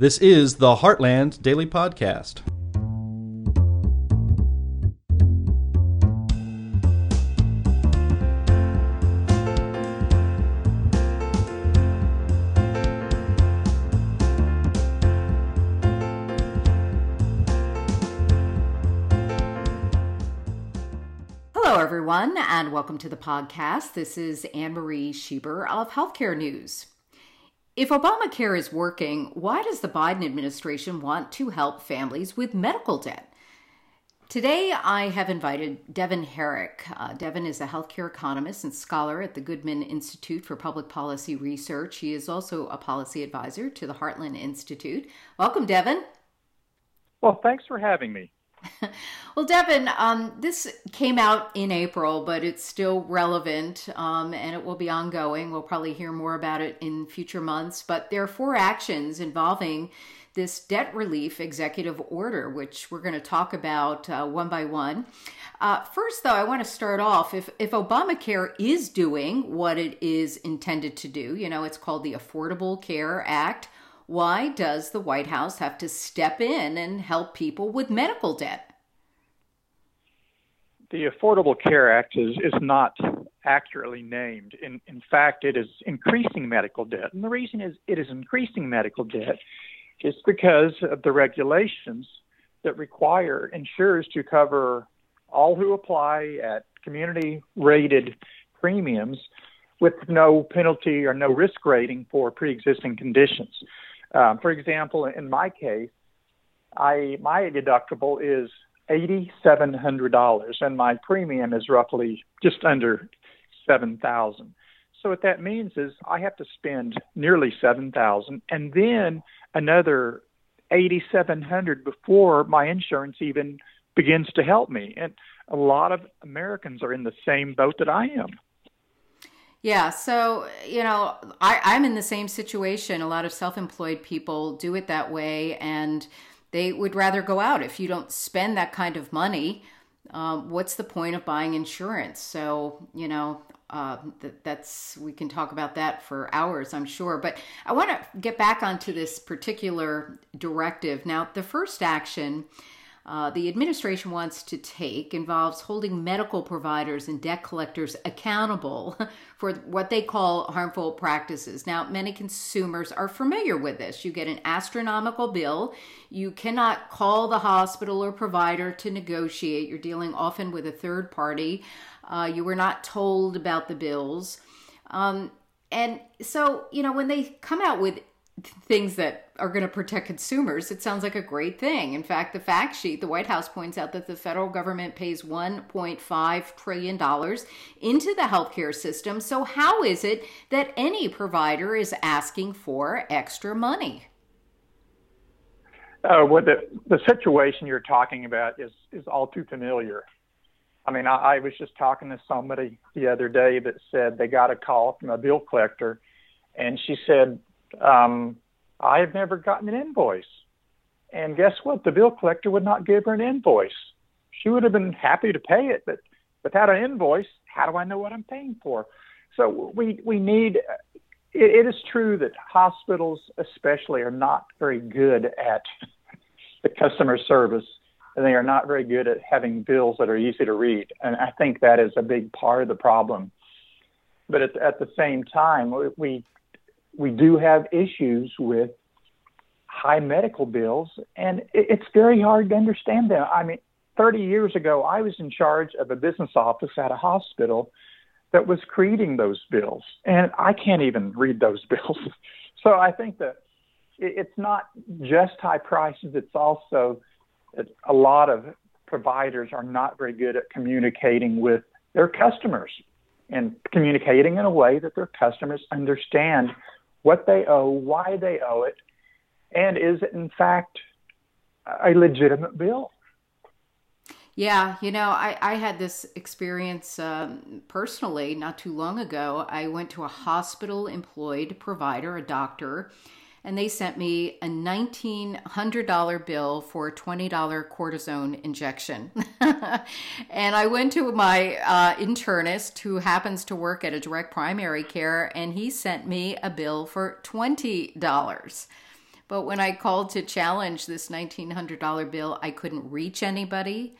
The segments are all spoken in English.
This is the Heartland Daily Podcast. Hello, everyone, and welcome to the podcast. This is Anne Marie Schieber of Healthcare News. If Obamacare is working, why does the Biden administration want to help families with medical debt? Today, I have invited Devon Herrick. Uh, Devon is a healthcare economist and scholar at the Goodman Institute for Public Policy Research. He is also a policy advisor to the Heartland Institute. Welcome, Devon. Well, thanks for having me. well, Devon, um, this came out in April, but it's still relevant um, and it will be ongoing. We'll probably hear more about it in future months. But there are four actions involving this debt relief executive order, which we're going to talk about uh, one by one. Uh, first, though, I want to start off if, if Obamacare is doing what it is intended to do, you know, it's called the Affordable Care Act why does the White House have to step in and help people with medical debt? The Affordable Care Act is, is not accurately named. In, in fact, it is increasing medical debt. And the reason is it is increasing medical debt is because of the regulations that require insurers to cover all who apply at community rated premiums with no penalty or no risk rating for pre existing conditions. Um, for example, in my case, I my deductible is eighty seven hundred dollars, and my premium is roughly just under seven thousand. So what that means is I have to spend nearly seven thousand, and then another eighty seven hundred before my insurance even begins to help me. And a lot of Americans are in the same boat that I am. Yeah, so you know, I, I'm in the same situation. A lot of self-employed people do it that way, and they would rather go out. If you don't spend that kind of money, um, what's the point of buying insurance? So you know, uh, that, that's we can talk about that for hours, I'm sure. But I want to get back onto this particular directive. Now, the first action uh, the administration wants to take involves holding medical providers and debt collectors accountable for what they call harmful practices. Now, many consumers are familiar with this. You get an astronomical bill. You cannot call the hospital or provider to negotiate. You're dealing often with a third party. Uh, you were not told about the bills. Um, and so, you know, when they come out with things that are going to protect consumers, it sounds like a great thing. In fact, the fact sheet, the White House points out that the federal government pays $1.5 trillion into the healthcare system. So, how is it that any provider is asking for extra money? Uh, what the, the situation you're talking about is, is all too familiar. I mean, I, I was just talking to somebody the other day that said they got a call from a bill collector, and she said, um, I've never gotten an invoice. And guess what? The bill collector would not give her an invoice. She would have been happy to pay it, but without an invoice, how do I know what I'm paying for? So we we need. it, it is true that hospitals, especially, are not very good at the customer service, and they are not very good at having bills that are easy to read. And I think that is a big part of the problem. But at, at the same time, we we do have issues with high medical bills, and it's very hard to understand them. I mean, 30 years ago, I was in charge of a business office at a hospital that was creating those bills, and I can't even read those bills. so I think that it's not just high prices, it's also a lot of providers are not very good at communicating with their customers and communicating in a way that their customers understand what they owe, why they owe it, and is it in fact a legitimate bill? Yeah, you know, I, I had this experience um, personally not too long ago. I went to a hospital employed provider, a doctor, and they sent me a $1,900 bill for a $20 cortisone injection. and I went to my uh, internist who happens to work at a direct primary care, and he sent me a bill for $20. But when I called to challenge this $1,900 bill, I couldn't reach anybody.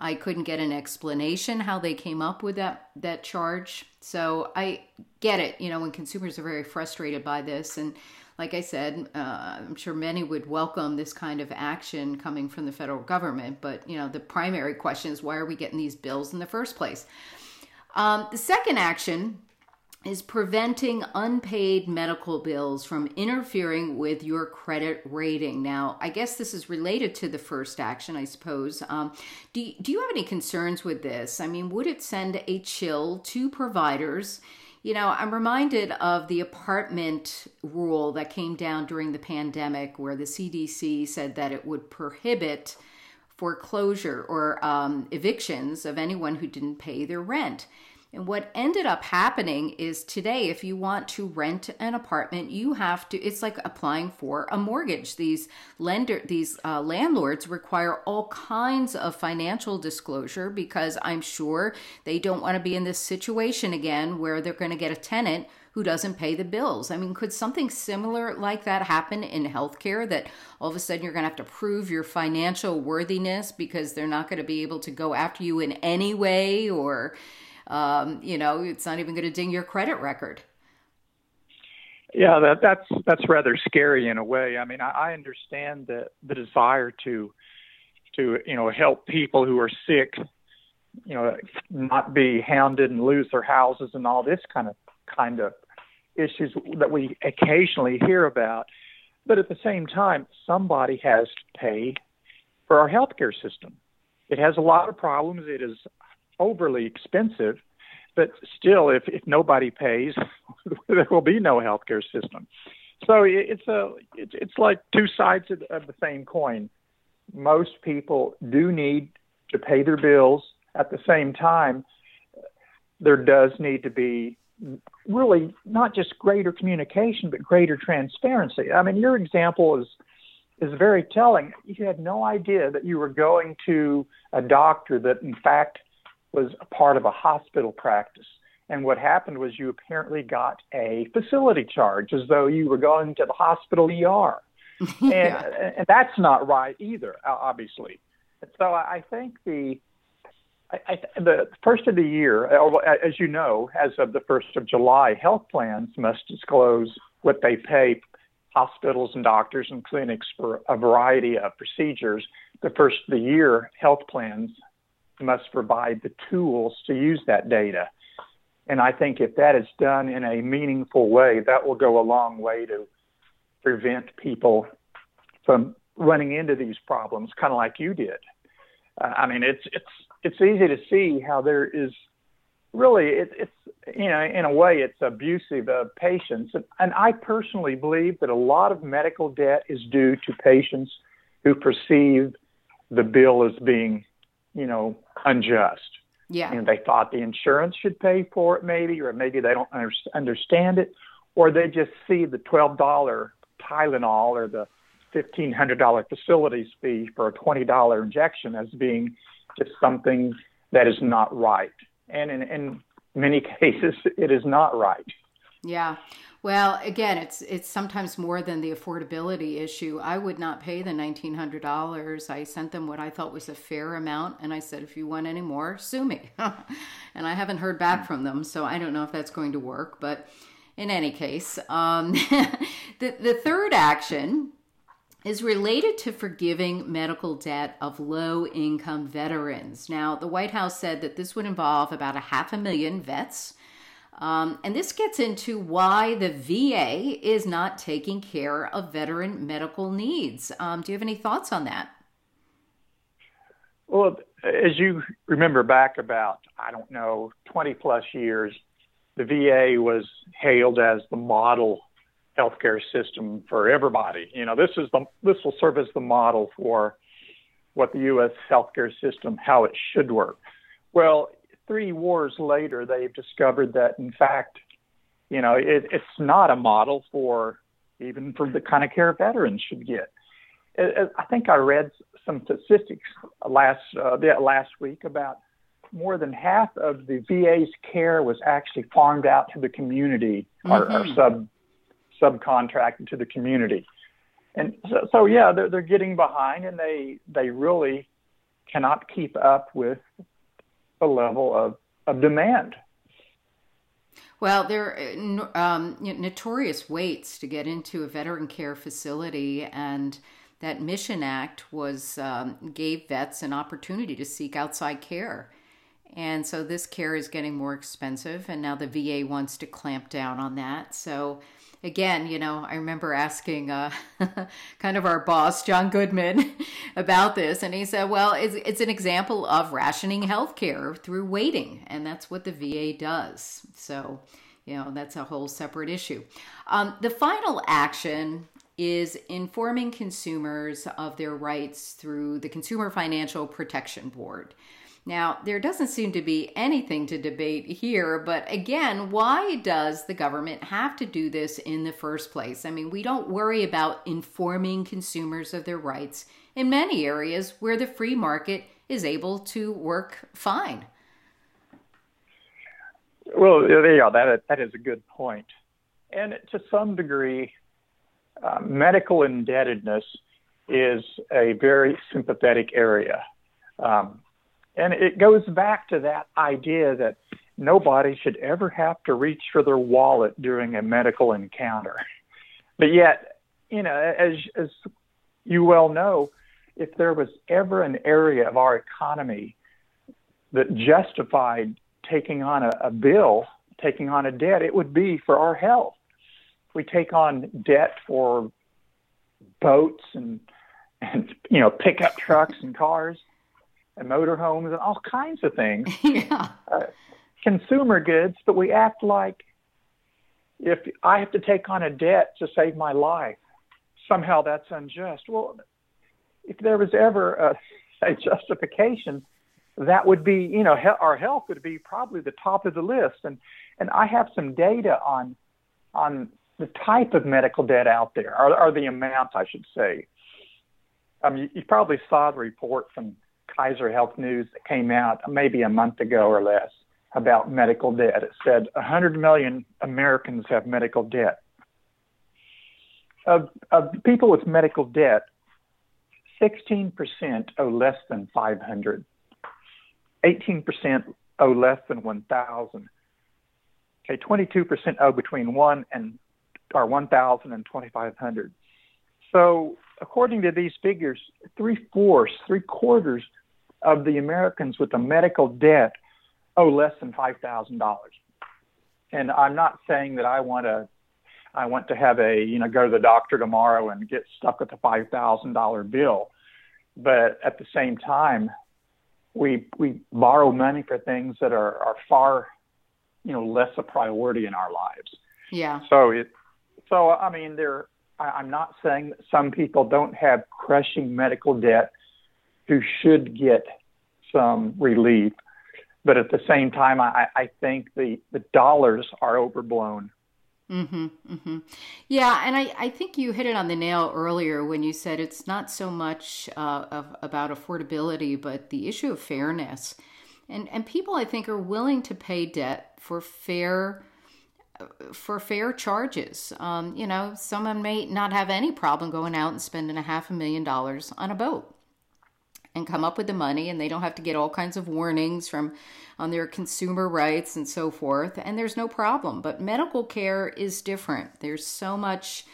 I couldn't get an explanation how they came up with that that charge. So I get it, you know, when consumers are very frustrated by this and like I said, uh, I'm sure many would welcome this kind of action coming from the federal government. But you know, the primary question is why are we getting these bills in the first place? Um, the second action is preventing unpaid medical bills from interfering with your credit rating. Now, I guess this is related to the first action, I suppose. Um, do, do you have any concerns with this? I mean, would it send a chill to providers? You know, I'm reminded of the apartment rule that came down during the pandemic, where the CDC said that it would prohibit foreclosure or um, evictions of anyone who didn't pay their rent. And what ended up happening is today, if you want to rent an apartment, you have to, it's like applying for a mortgage. These lender, these uh, landlords require all kinds of financial disclosure because I'm sure they don't want to be in this situation again where they're going to get a tenant who doesn't pay the bills. I mean, could something similar like that happen in healthcare that all of a sudden you're going to have to prove your financial worthiness because they're not going to be able to go after you in any way or, um, you know, it's not even going to ding your credit record. Yeah, that, that's that's rather scary in a way. I mean, I, I understand the the desire to to you know help people who are sick, you know, not be hounded and lose their houses and all this kind of kind of issues that we occasionally hear about. But at the same time, somebody has to pay for our healthcare system. It has a lot of problems. It is overly expensive, but still, if, if nobody pays, there will be no healthcare system. So it's a it's, like two sides of, of the same coin. Most people do need to pay their bills. At the same time, there does need to be really not just greater communication, but greater transparency. I mean, your example is is very telling. You had no idea that you were going to a doctor that, in fact, was a part of a hospital practice. And what happened was you apparently got a facility charge as though you were going to the hospital ER. and, yeah. and that's not right either, obviously. So I think the I, I, the first of the year, as you know, as of the first of July, health plans must disclose what they pay hospitals and doctors and clinics for a variety of procedures. The first of the year, health plans must provide the tools to use that data. And I think if that is done in a meaningful way, that will go a long way to prevent people from running into these problems, kind of like you did. Uh, I mean, it's it's it's easy to see how there is really it, it's you know in a way it's abusive of patients, and I personally believe that a lot of medical debt is due to patients who perceive the bill as being you know, unjust. Yeah. And they thought the insurance should pay for it, maybe, or maybe they don't understand it, or they just see the twelve dollar Tylenol or the fifteen hundred dollar facilities fee for a twenty dollar injection as being just something that is not right. And in, in many cases, it is not right. Yeah. Well, again, it's it's sometimes more than the affordability issue. I would not pay the nineteen hundred dollars. I sent them what I thought was a fair amount, and I said, if you want any more, sue me. and I haven't heard back from them, so I don't know if that's going to work. But in any case, um, the the third action is related to forgiving medical debt of low income veterans. Now, the White House said that this would involve about a half a million vets um, and this gets into why the VA is not taking care of veteran medical needs. Um, do you have any thoughts on that? Well, as you remember back about, I don't know, 20 plus years, the VA was hailed as the model healthcare system for everybody. You know, this is the this will serve as the model for what the U.S. healthcare system how it should work. Well, three wars later, they've discovered that, in fact, you know, it, it's not a model for even for the kind of care veterans should get. I think I read some statistics last uh, last week about more than half of the VA's care was actually farmed out to the community mm-hmm. or, or sub subcontracted to the community. and so, so yeah, they're, they're getting behind, and they they really cannot keep up with the level of, of demand. Well, there are um, notorious waits to get into a veteran care facility, and that Mission Act was um, gave vets an opportunity to seek outside care. And so this care is getting more expensive, and now the VA wants to clamp down on that. So again, you know, I remember asking uh, kind of our boss, John Goodman, about this, and he said, well, it's, it's an example of rationing healthcare through waiting, and that's what the VA does. So, you know, that's a whole separate issue. Um, the final action is informing consumers of their rights through the Consumer Financial Protection Board. Now, there doesn't seem to be anything to debate here, but again, why does the government have to do this in the first place? I mean, we don't worry about informing consumers of their rights in many areas where the free market is able to work fine. Well, there yeah, that that is a good point. point, and to some degree, uh, medical indebtedness is a very sympathetic area. Um, and it goes back to that idea that nobody should ever have to reach for their wallet during a medical encounter. But yet, you know, as, as you well know, if there was ever an area of our economy that justified taking on a, a bill, taking on a debt, it would be for our health. We take on debt for boats and and you know pickup trucks and cars and motorhomes and all kinds of things. yeah. Uh, consumer goods, but we act like if I have to take on a debt to save my life, somehow that's unjust. Well, if there was ever a, a justification, that would be, you know, he- our health would be probably the top of the list. And and I have some data on on the type of medical debt out there, or, or the amount, I should say. Um, you, you probably saw the report from Kaiser Health News that came out maybe a month ago or less about medical debt. It said 100 million Americans have medical debt. Of, of people with medical debt, 16% owe less than 500. 18% owe less than 1,000. Okay, 22% owe between one and or 1,000 and 2,500. So, according to these figures, three fourths, three quarters of the Americans with a medical debt owe less than five thousand dollars. And I'm not saying that I want to I want to have a you know go to the doctor tomorrow and get stuck with a five thousand dollar bill, but at the same time, we we borrow money for things that are are far you know less a priority in our lives. Yeah. So it so I mean there I'm not saying that some people don't have crushing medical debt who should get some relief. But at the same time, I, I think the, the dollars are overblown. Mm-hmm, mm-hmm. Yeah, and I, I think you hit it on the nail earlier when you said it's not so much uh, of, about affordability, but the issue of fairness. And, and people, I think, are willing to pay debt for fair for fair charges. Um, you know, someone may not have any problem going out and spending a half a million dollars on a boat and come up with the money and they don't have to get all kinds of warnings from on their consumer rights and so forth and there's no problem but medical care is different there's so much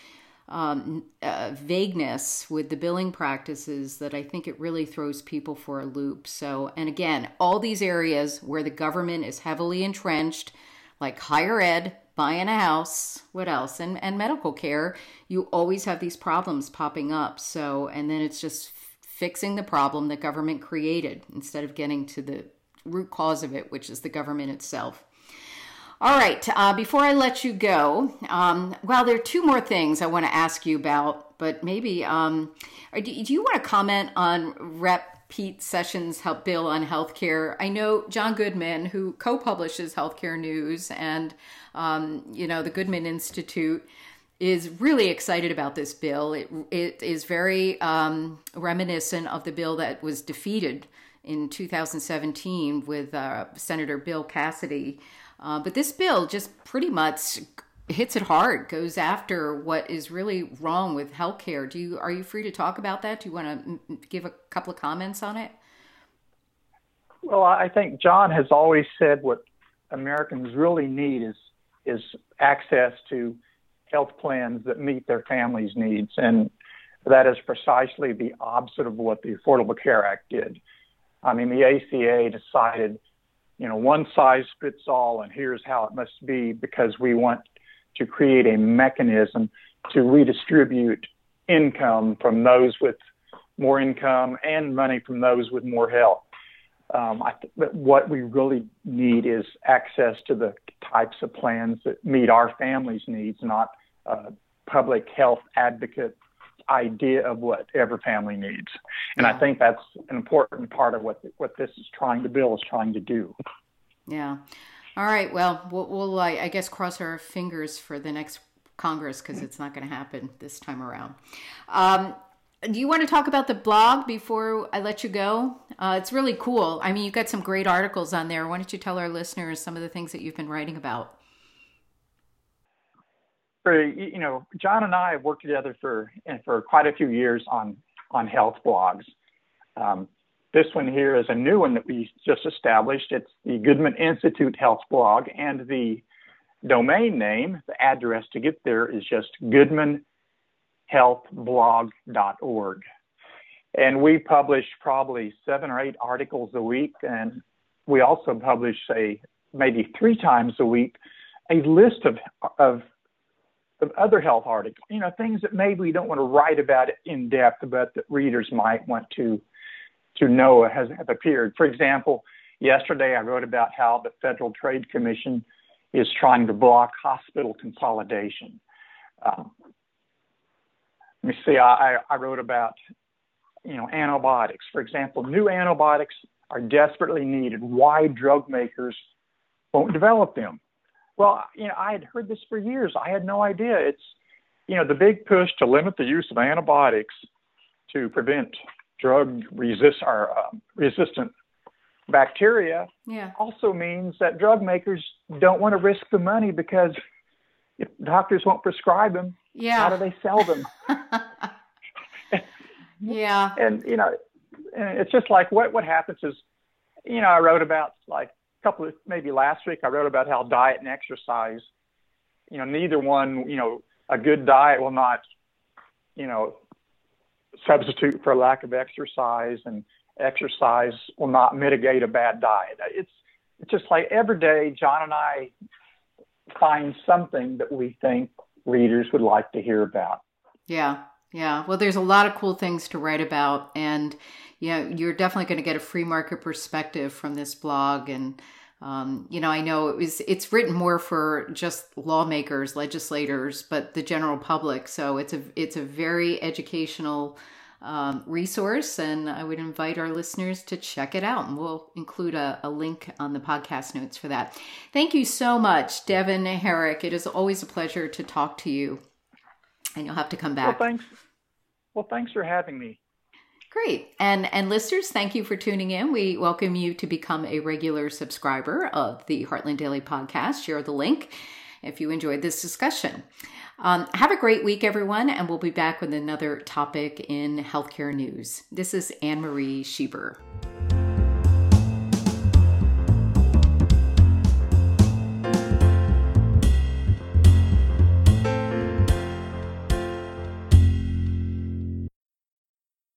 um, uh, vagueness with the billing practices that I think it really throws people for a loop. So, and again, all these areas where the government is heavily entrenched, like higher ed, buying a house, what else, and and medical care, you always have these problems popping up. So, and then it's just fixing the problem that government created instead of getting to the root cause of it, which is the government itself. All right, uh, before I let you go, um, well, there are two more things I want to ask you about, but maybe um, do, do you want to comment on Rep Pete Sessions' help bill on healthcare? I know John Goodman, who co-publishes Healthcare News, and um, you know the Goodman Institute is really excited about this bill. It, it is very um, reminiscent of the bill that was defeated in 2017 with uh, Senator Bill Cassidy. Uh, but this bill just pretty much hits it hard, goes after what is really wrong with healthcare. Do you are you free to talk about that? Do you want to give a couple of comments on it? Well, I think John has always said what Americans really need is is access to health plans that meet their families' needs, and that is precisely the opposite of what the Affordable Care Act did. I mean, the ACA decided, you know, one size fits all, and here's how it must be because we want to create a mechanism to redistribute income from those with more income and money from those with more health. Um, I th- what we really need is access to the types of plans that meet our family's needs, not uh, public health advocate idea of what every family needs. And yeah. I think that's an important part of what what this is trying to build is trying to do. Yeah. All right. Well, we'll, we'll uh, I guess cross our fingers for the next Congress because it's not going to happen this time around. Um, do you want to talk about the blog before I let you go? Uh, it's really cool. I mean, you've got some great articles on there. Why don't you tell our listeners some of the things that you've been writing about? You know, John and I have worked together for for quite a few years on on health blogs. Um, this one here is a new one that we just established. It's the Goodman Institute Health blog, and the domain name, the address to get there is just goodmanhealthblog.org. And we publish probably seven or eight articles a week, and we also publish a maybe three times a week a list of of of other health articles, you know, things that maybe we don't want to write about in depth, but that readers might want to to know has have appeared. For example, yesterday I wrote about how the Federal Trade Commission is trying to block hospital consolidation. Um, let me see. I, I wrote about you know antibiotics. For example, new antibiotics are desperately needed. Why drug makers won't develop them? Well, you know, I had heard this for years. I had no idea. It's you know the big push to limit the use of antibiotics to prevent drug resist or uh, resistant bacteria yeah. also means that drug makers don't want to risk the money because if doctors won't prescribe them, yeah. how do they sell them? yeah. And you know, and it's just like what what happens is, you know, I wrote about like a couple of maybe last week I wrote about how diet and exercise, you know, neither one, you know, a good diet will not, you know, substitute for lack of exercise, and exercise will not mitigate a bad diet. It's it's just like every day, John and I find something that we think readers would like to hear about. Yeah, yeah. Well, there's a lot of cool things to write about, and you know, you're definitely going to get a free market perspective from this blog and um, you know, I know it was it's written more for just lawmakers, legislators, but the general public. So it's a it's a very educational um, resource, and I would invite our listeners to check it out. And we'll include a, a link on the podcast notes for that. Thank you so much, Devon Herrick. It is always a pleasure to talk to you, and you'll have to come back. Well, thanks. Well, thanks for having me. Great. And and listeners, thank you for tuning in. We welcome you to become a regular subscriber of the Heartland Daily podcast. Share the link if you enjoyed this discussion. Um, have a great week, everyone, and we'll be back with another topic in healthcare news. This is Anne Marie Schieber.